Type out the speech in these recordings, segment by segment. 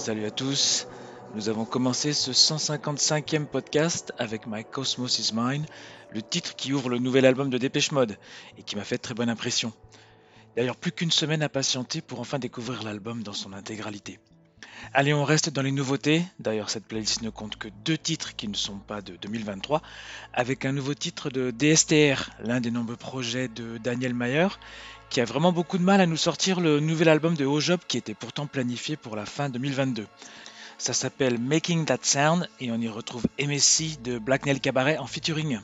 Salut à tous. Nous avons commencé ce 155e podcast avec My Cosmos is Mine, le titre qui ouvre le nouvel album de Dépêche Mode et qui m'a fait très bonne impression. D'ailleurs, plus qu'une semaine à patienter pour enfin découvrir l'album dans son intégralité. Allez, on reste dans les nouveautés. D'ailleurs, cette playlist ne compte que deux titres qui ne sont pas de 2023, avec un nouveau titre de DSTR, l'un des nombreux projets de Daniel Mayer, qui a vraiment beaucoup de mal à nous sortir le nouvel album de Job qui était pourtant planifié pour la fin 2022. Ça s'appelle Making That Sound et on y retrouve MSC de Black Nail Cabaret en featuring.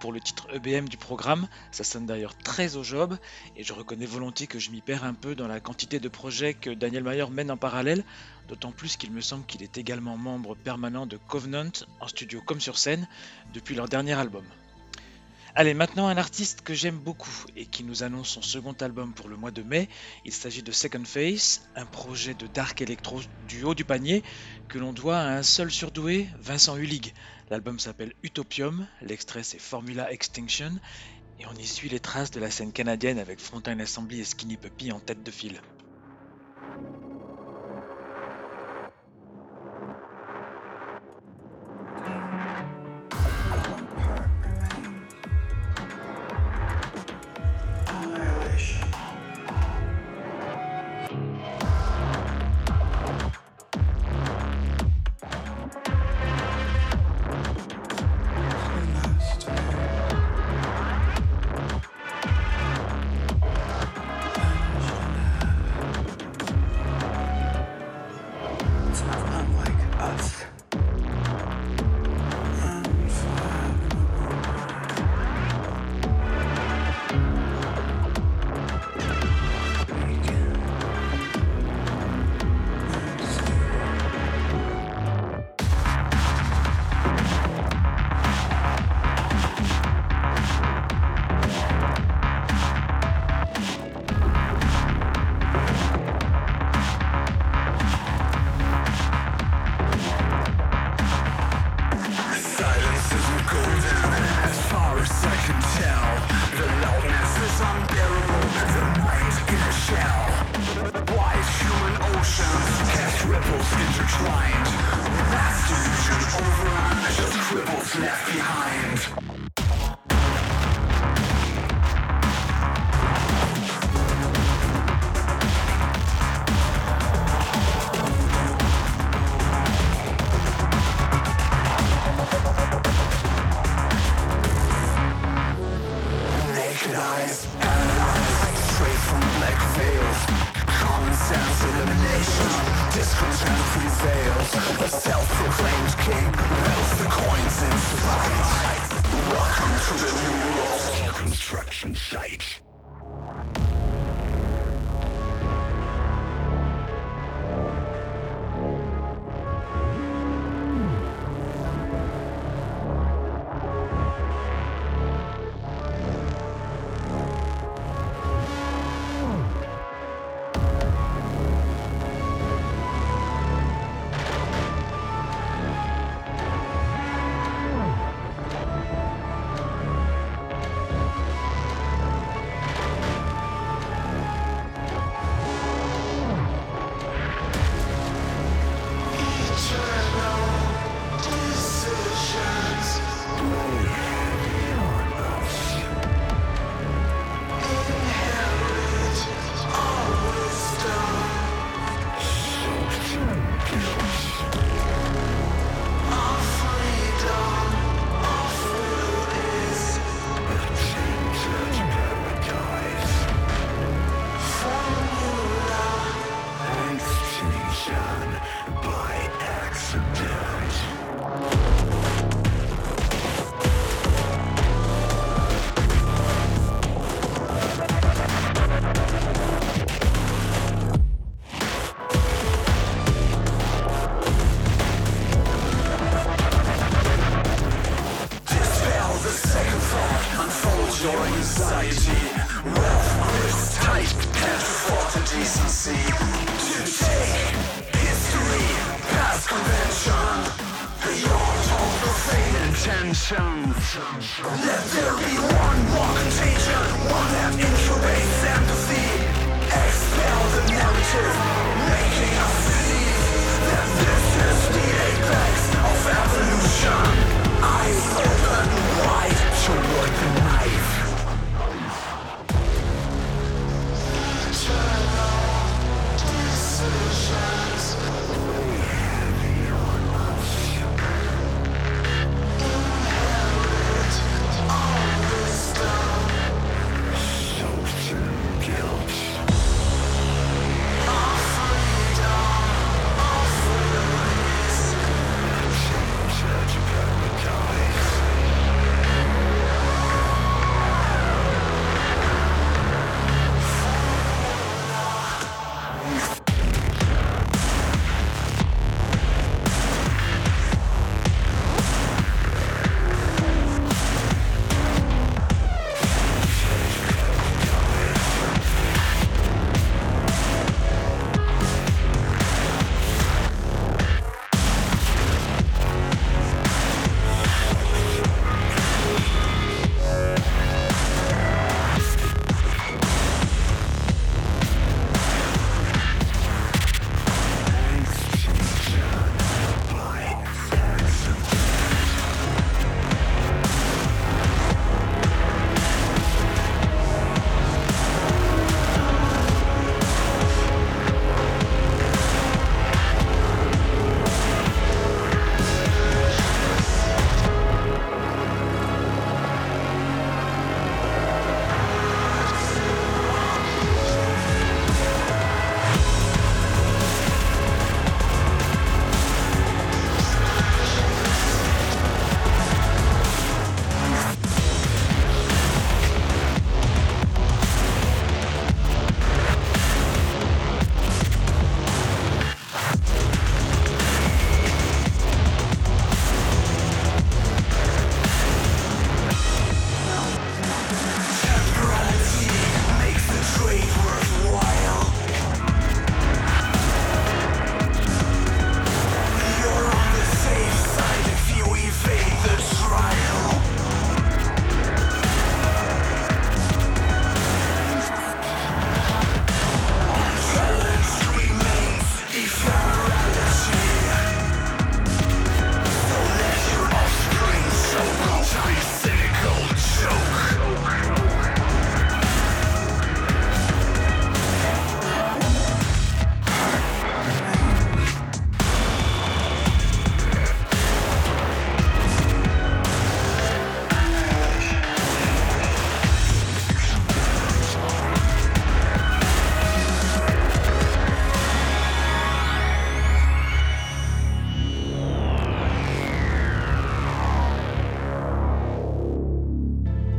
Pour le titre EBM du programme, ça sonne d'ailleurs très au job, et je reconnais volontiers que je m'y perds un peu dans la quantité de projets que Daniel Mayer mène en parallèle, d'autant plus qu'il me semble qu'il est également membre permanent de Covenant, en studio comme sur scène, depuis leur dernier album. Allez, maintenant un artiste que j'aime beaucoup et qui nous annonce son second album pour le mois de mai. Il s'agit de Second Face, un projet de dark electro du haut du panier que l'on doit à un seul surdoué, Vincent Hulig. L'album s'appelle Utopium, l'extrait c'est Formula Extinction et on y suit les traces de la scène canadienne avec Frontline Assembly et Skinny Puppy en tête de file.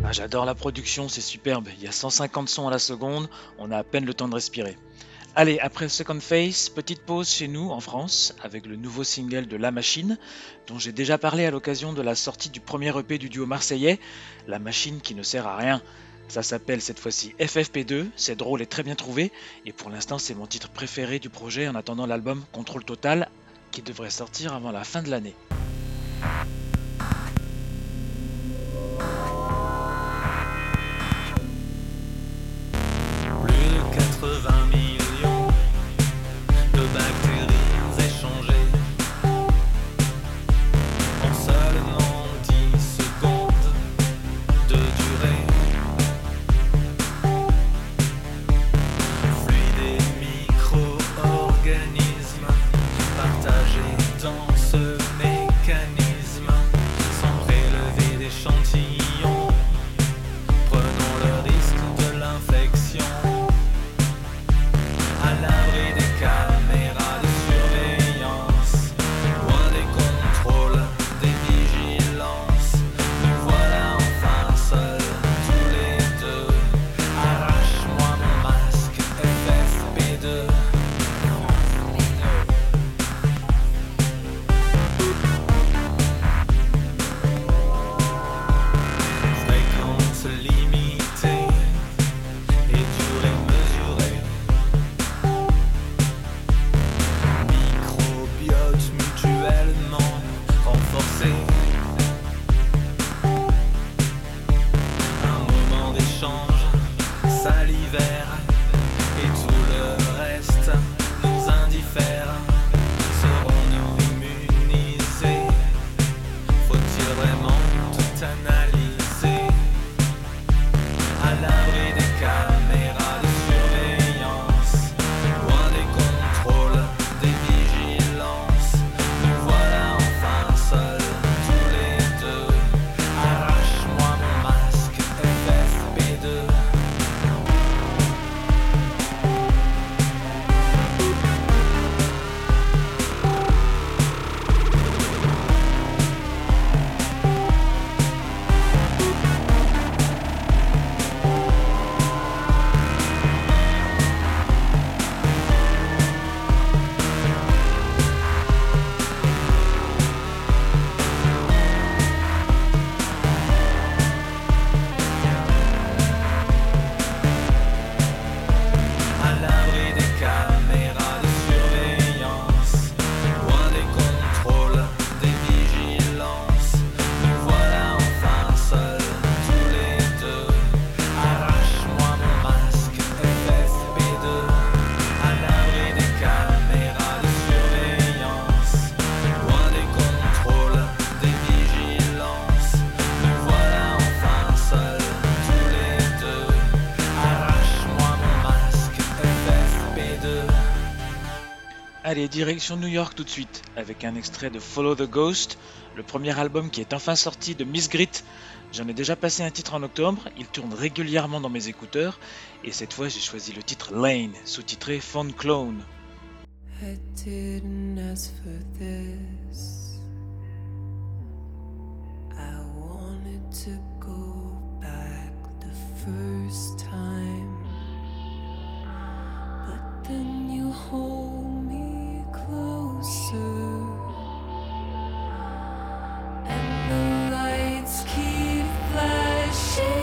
Ah, J'adore la production, c'est superbe. Il y a 150 sons à la seconde, on a à peine le temps de respirer. Allez, après Second Face, petite pause chez nous en France avec le nouveau single de La Machine, dont j'ai déjà parlé à l'occasion de la sortie du premier EP du duo marseillais, La Machine qui ne sert à rien. Ça s'appelle cette fois-ci FFP2, c'est drôle et très bien trouvé, et pour l'instant c'est mon titre préféré du projet en attendant l'album Contrôle Total qui devrait sortir avant la fin de l'année. Direction New York tout de suite, avec un extrait de Follow the Ghost, le premier album qui est enfin sorti de Miss Grit. J'en ai déjà passé un titre en octobre, il tourne régulièrement dans mes écouteurs, et cette fois j'ai choisi le titre Lane, sous-titré Phone Clone. and the lights keep flashing.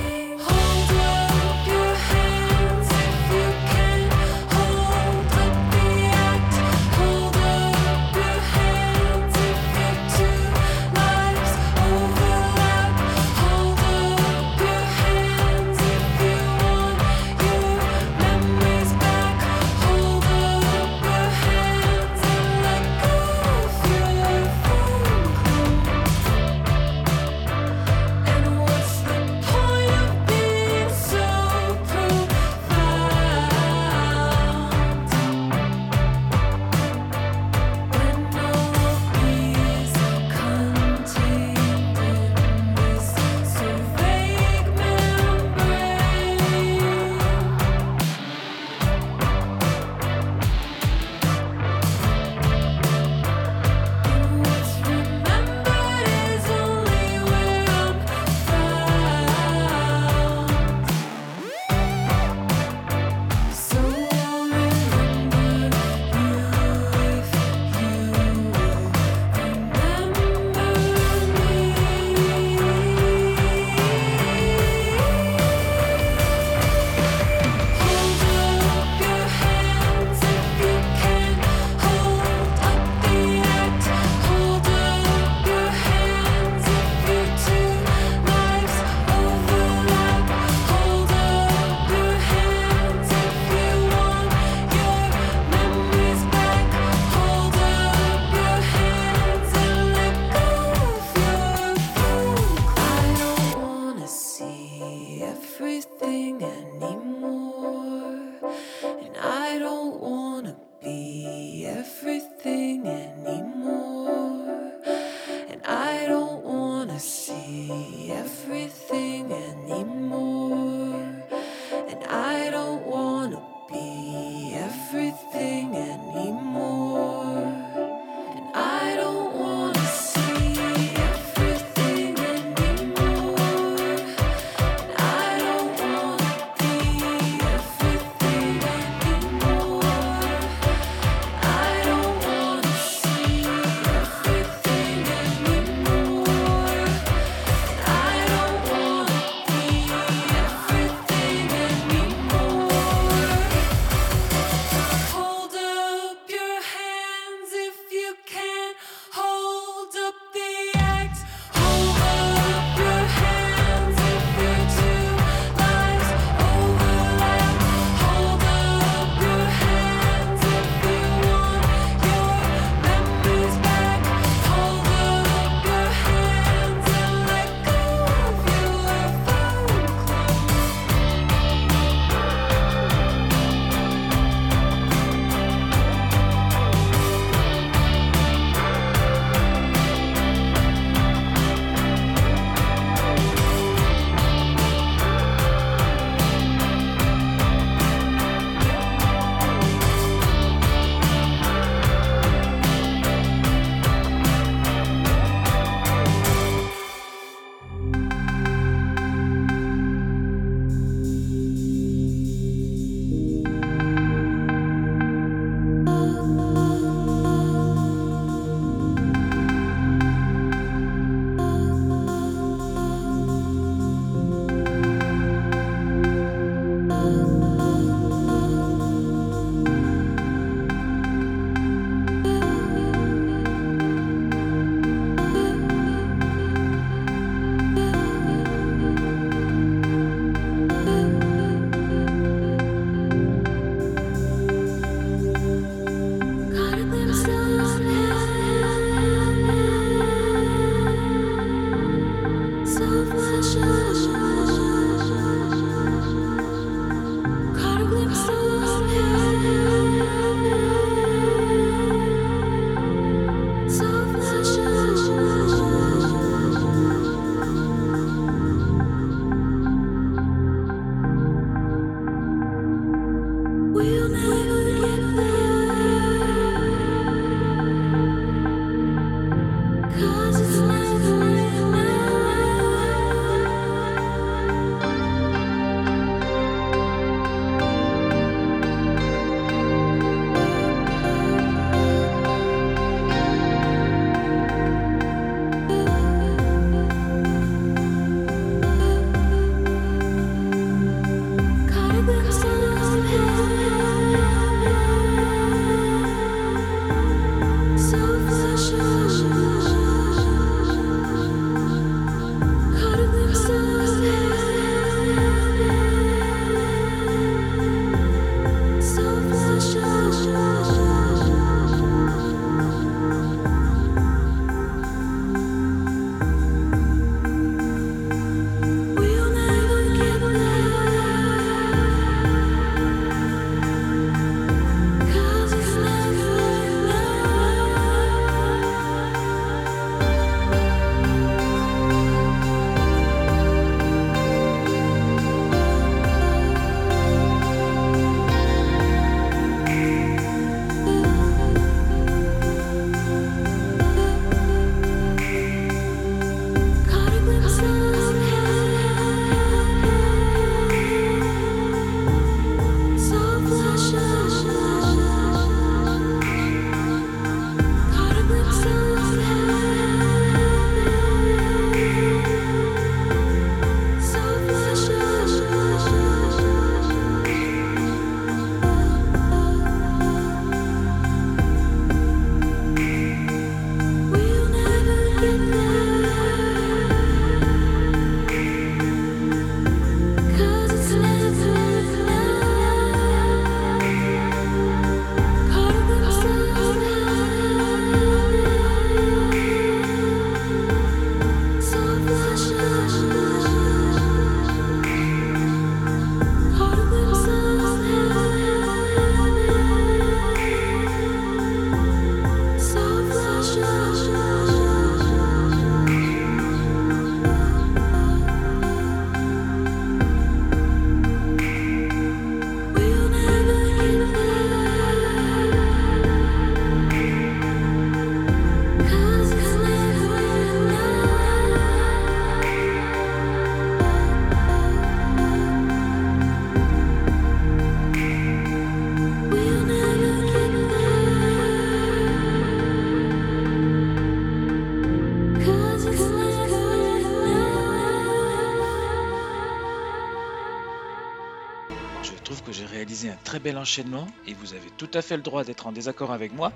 Enchaînement et vous avez tout à fait le droit d'être en désaccord avec moi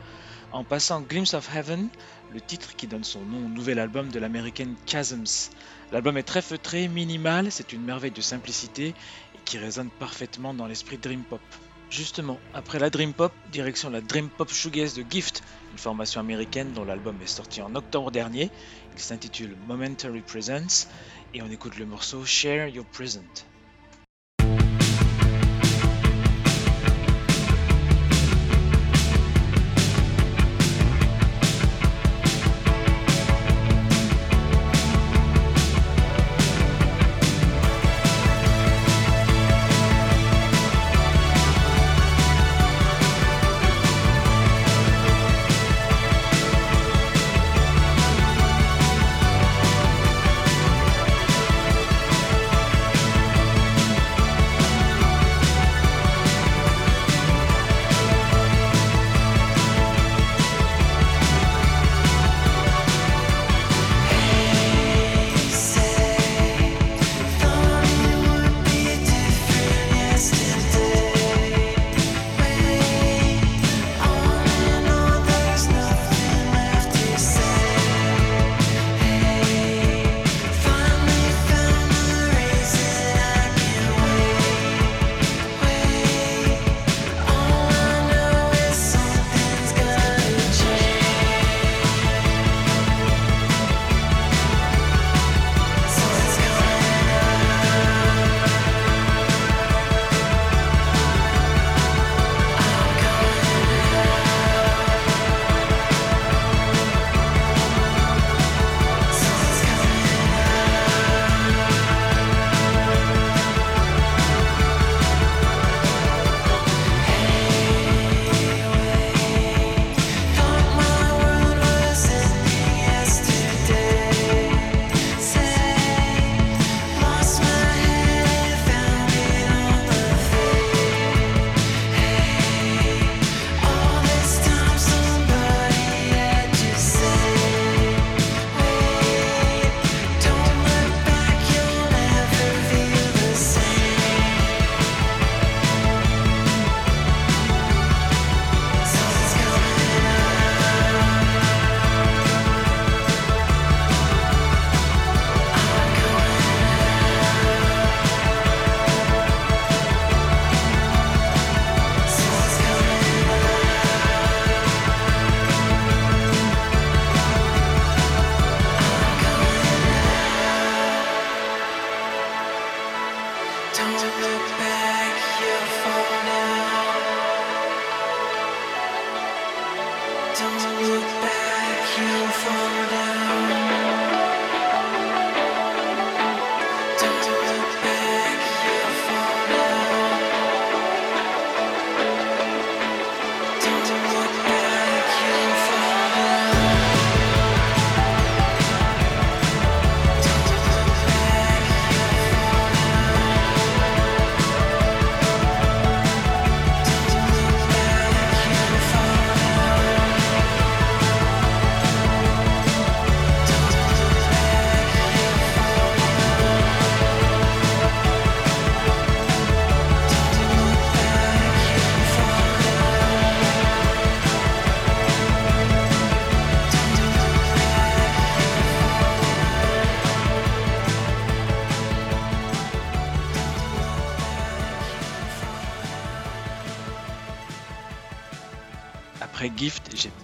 en passant Glimpse of Heaven, le titre qui donne son nom au nouvel album de l'américaine Chasms. L'album est très feutré, minimal, c'est une merveille de simplicité et qui résonne parfaitement dans l'esprit Dream Pop. Justement, après la Dream Pop, direction la Dream Pop Shoegaze de Gift, une formation américaine dont l'album est sorti en octobre dernier. Il s'intitule Momentary Presence et on écoute le morceau Share Your Present.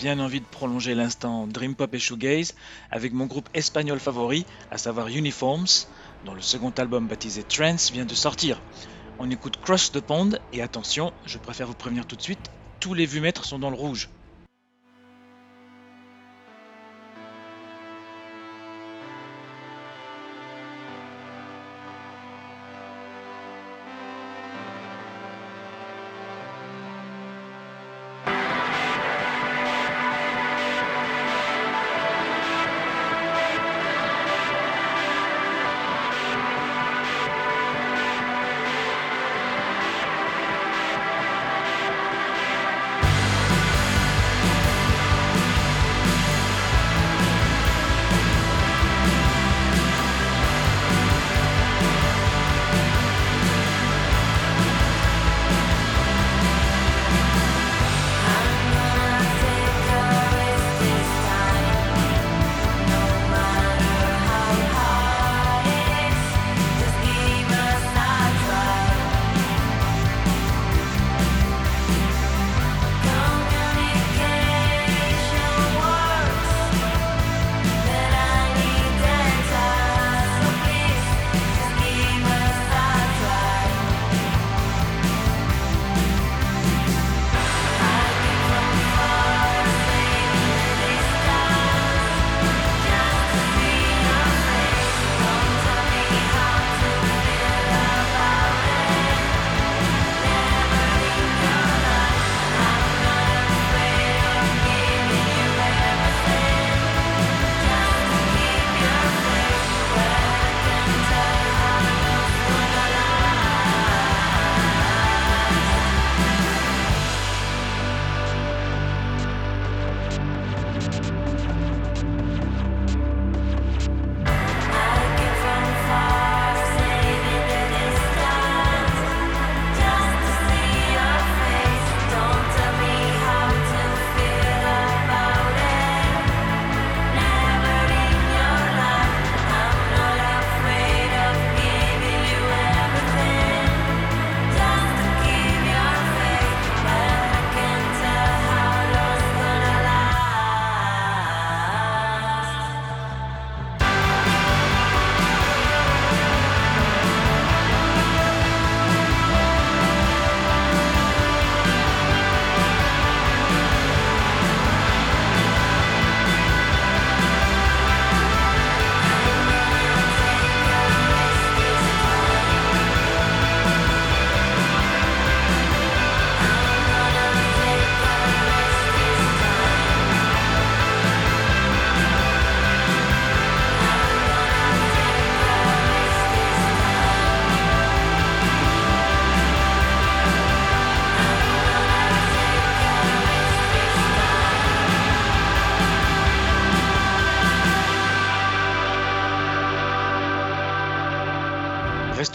Bien envie de prolonger l'instant Dream Pop et Shoegaze avec mon groupe espagnol favori, à savoir Uniforms, dont le second album baptisé Trance vient de sortir. On écoute Cross the Pond et attention, je préfère vous prévenir tout de suite, tous les vumètres sont dans le rouge.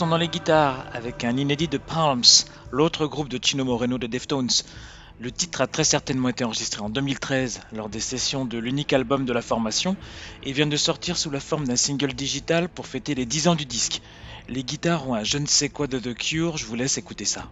Dans les guitares avec un inédit de Palms, l'autre groupe de Chino Moreno de Deftones. Le titre a très certainement été enregistré en 2013 lors des sessions de l'unique album de la formation et vient de sortir sous la forme d'un single digital pour fêter les 10 ans du disque. Les guitares ont un je ne sais quoi de The Cure, je vous laisse écouter ça.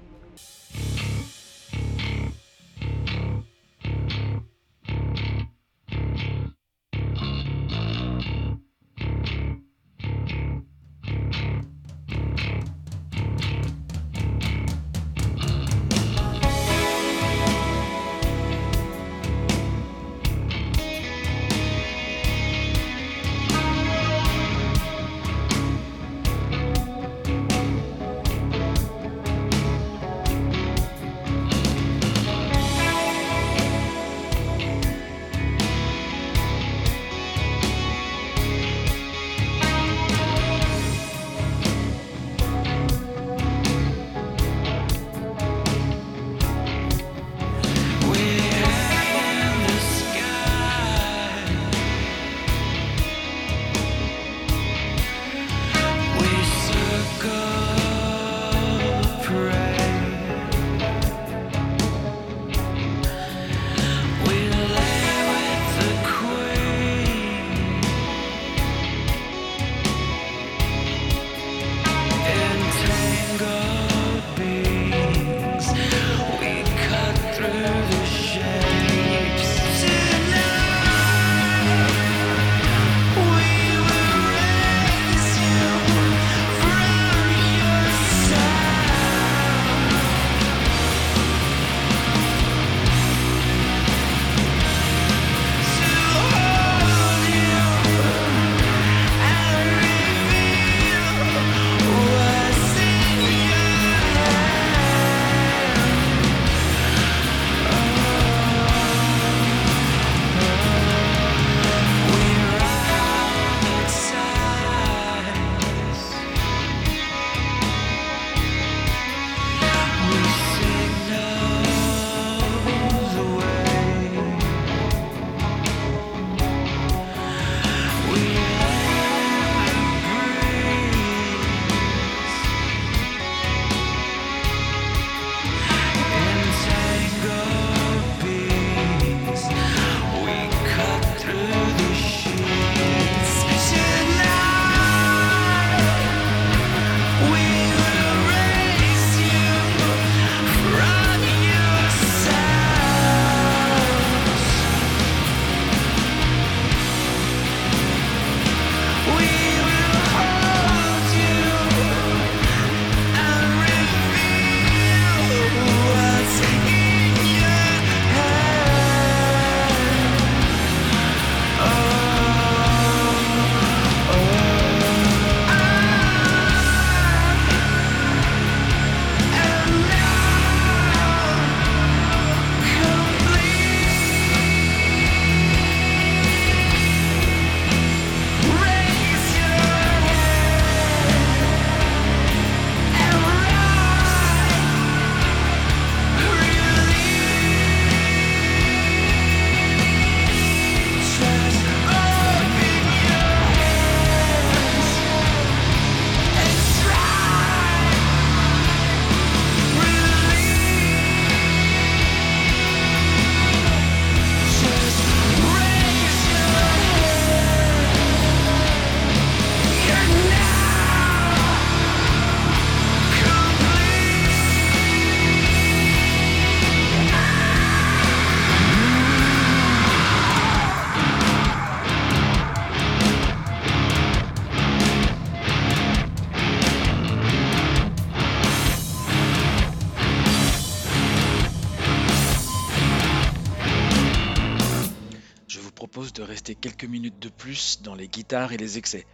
Minutes de plus dans les guitares et les excès.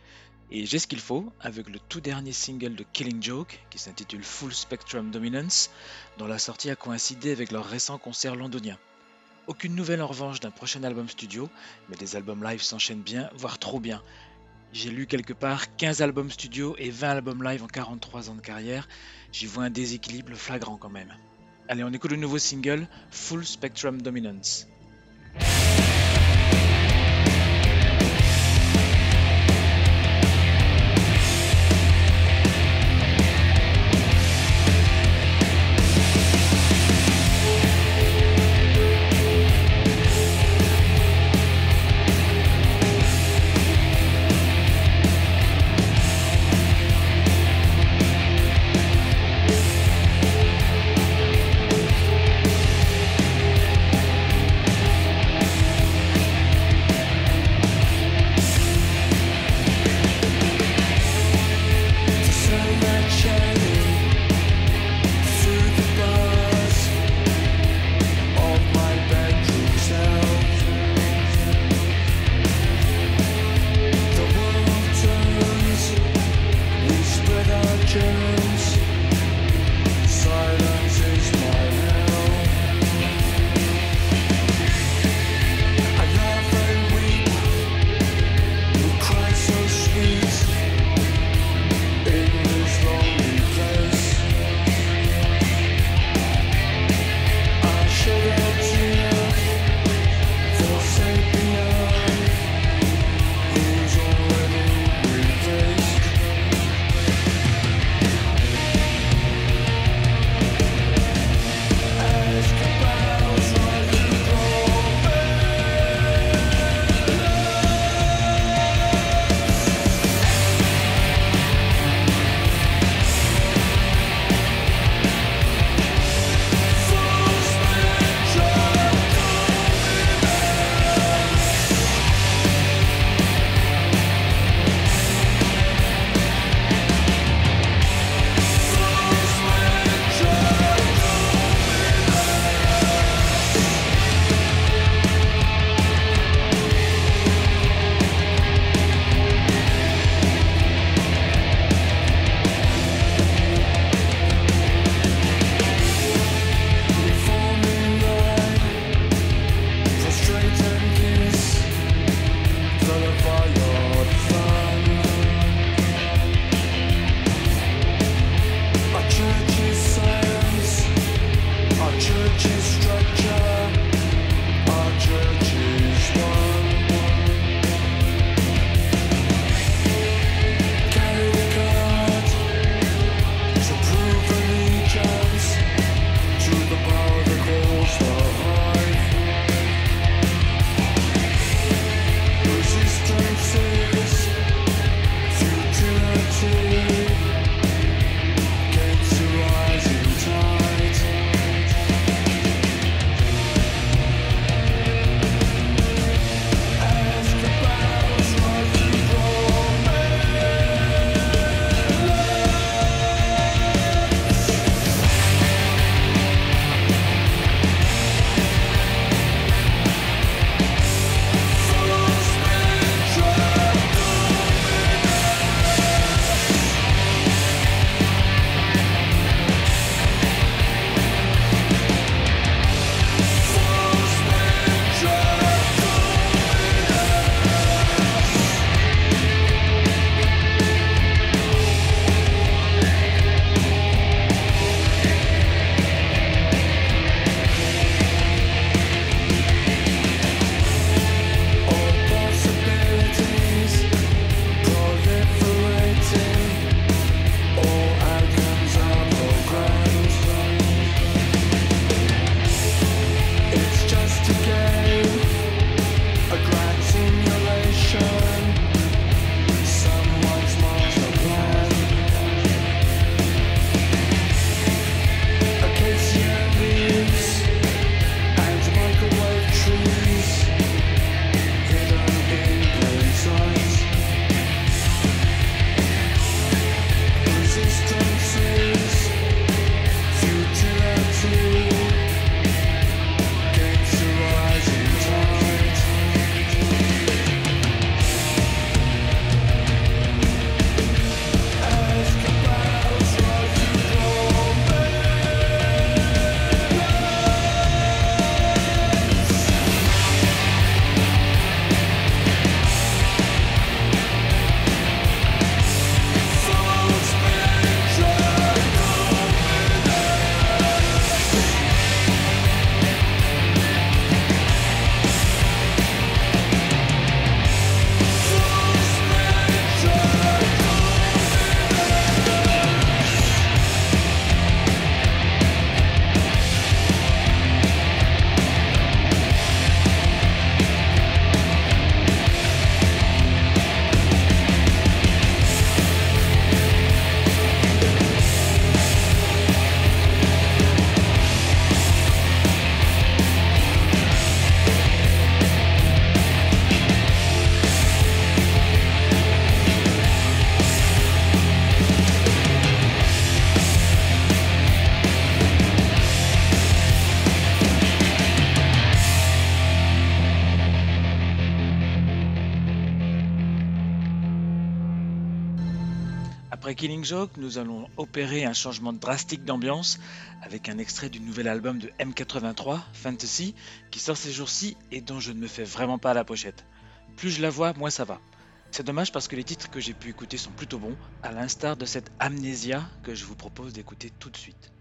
Et j'ai ce qu'il faut avec le tout dernier single de Killing Joke qui s'intitule Full Spectrum Dominance, dont la sortie a coïncidé avec leur récent concert londonien. Aucune nouvelle en revanche d'un prochain album studio, mais les albums live s'enchaînent bien, voire trop bien. J'ai lu quelque part 15 albums studio et 20 albums live en 43 ans de carrière, j'y vois un déséquilibre flagrant quand même. Allez, on écoute le nouveau single Full Spectrum Dominance. Killing Joke, nous allons opérer un changement drastique d'ambiance avec un extrait du nouvel album de M83, Fantasy, qui sort ces jours-ci et dont je ne me fais vraiment pas à la pochette. Plus je la vois, moins ça va. C'est dommage parce que les titres que j'ai pu écouter sont plutôt bons, à l'instar de cette Amnésia que je vous propose d'écouter tout de suite.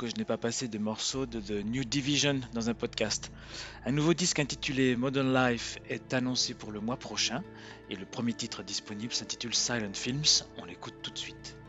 Que je n'ai pas passé de morceaux de The New Division dans un podcast. Un nouveau disque intitulé Modern Life est annoncé pour le mois prochain et le premier titre disponible s'intitule Silent Films. On l'écoute tout de suite.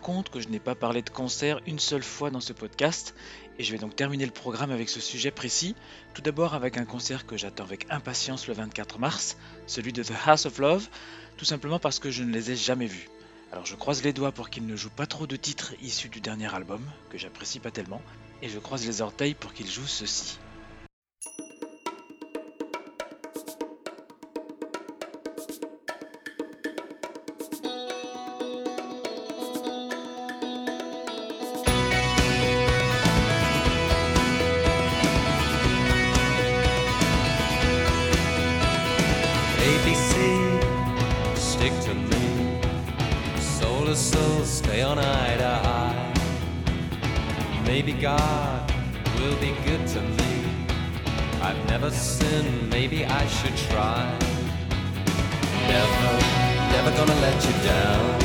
Compte que je n'ai pas parlé de concert une seule fois dans ce podcast, et je vais donc terminer le programme avec ce sujet précis, tout d'abord avec un concert que j'attends avec impatience le 24 mars, celui de The House of Love, tout simplement parce que je ne les ai jamais vus. Alors je croise les doigts pour qu'ils ne jouent pas trop de titres issus du dernier album, que j'apprécie pas tellement, et je croise les orteils pour qu'ils jouent ceci. God will be good to me. I've never sinned, maybe I should try. Never, never gonna let you down.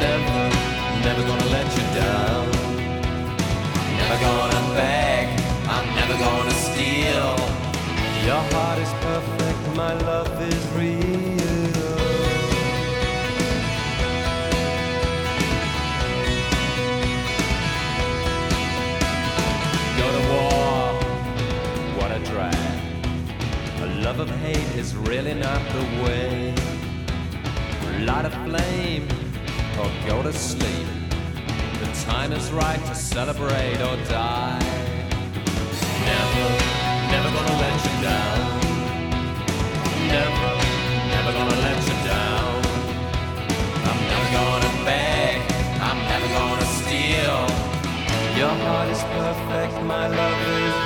never never gonna let you down. Never gonna beg, I'm never gonna steal. Your heart is perfect, my love is real. Love of hate is really not the way. Light a flame or go to sleep. The time is right to celebrate or die. Never, never gonna let you down. Never, never gonna let you down. I'm never gonna beg, I'm never gonna steal. Your heart is perfect, my love is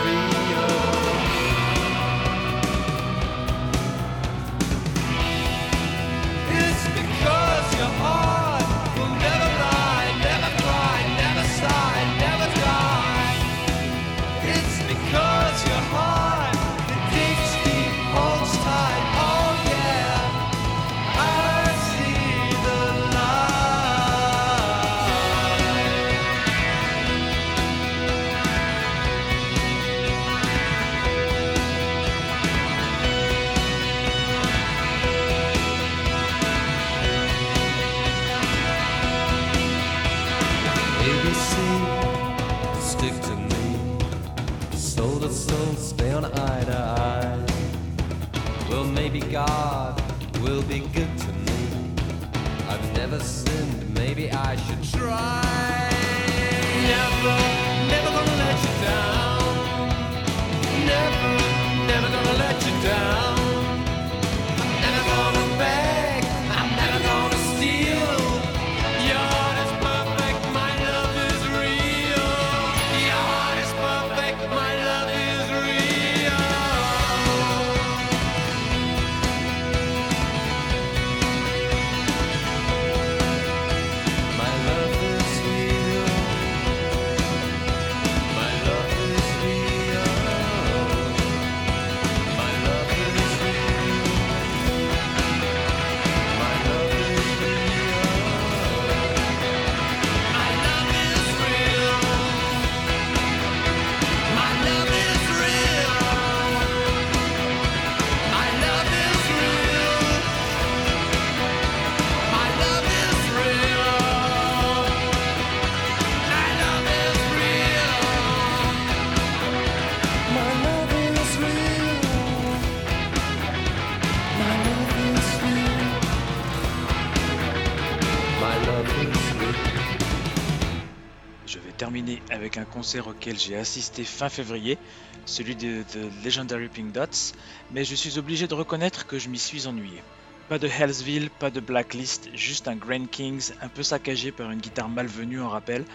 concert auquel j'ai assisté fin février, celui de The Legendary Pink Dots, mais je suis obligé de reconnaître que je m'y suis ennuyé. Pas de Hellsville, pas de Blacklist, juste un Grand Kings un peu saccagé par une guitare malvenue en rappel.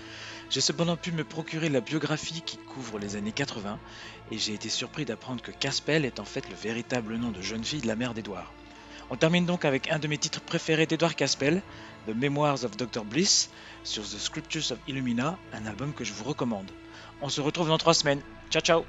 J'ai cependant pu me procurer la biographie qui couvre les années 80 et j'ai été surpris d'apprendre que Caspel est en fait le véritable nom de jeune fille de la mère d'Edouard. On termine donc avec un de mes titres préférés d'Edouard Caspel, The Memoirs of Dr. Bliss, sur The Scriptures of Illumina, un album que je vous recommande. On se retrouve dans trois semaines. Ciao ciao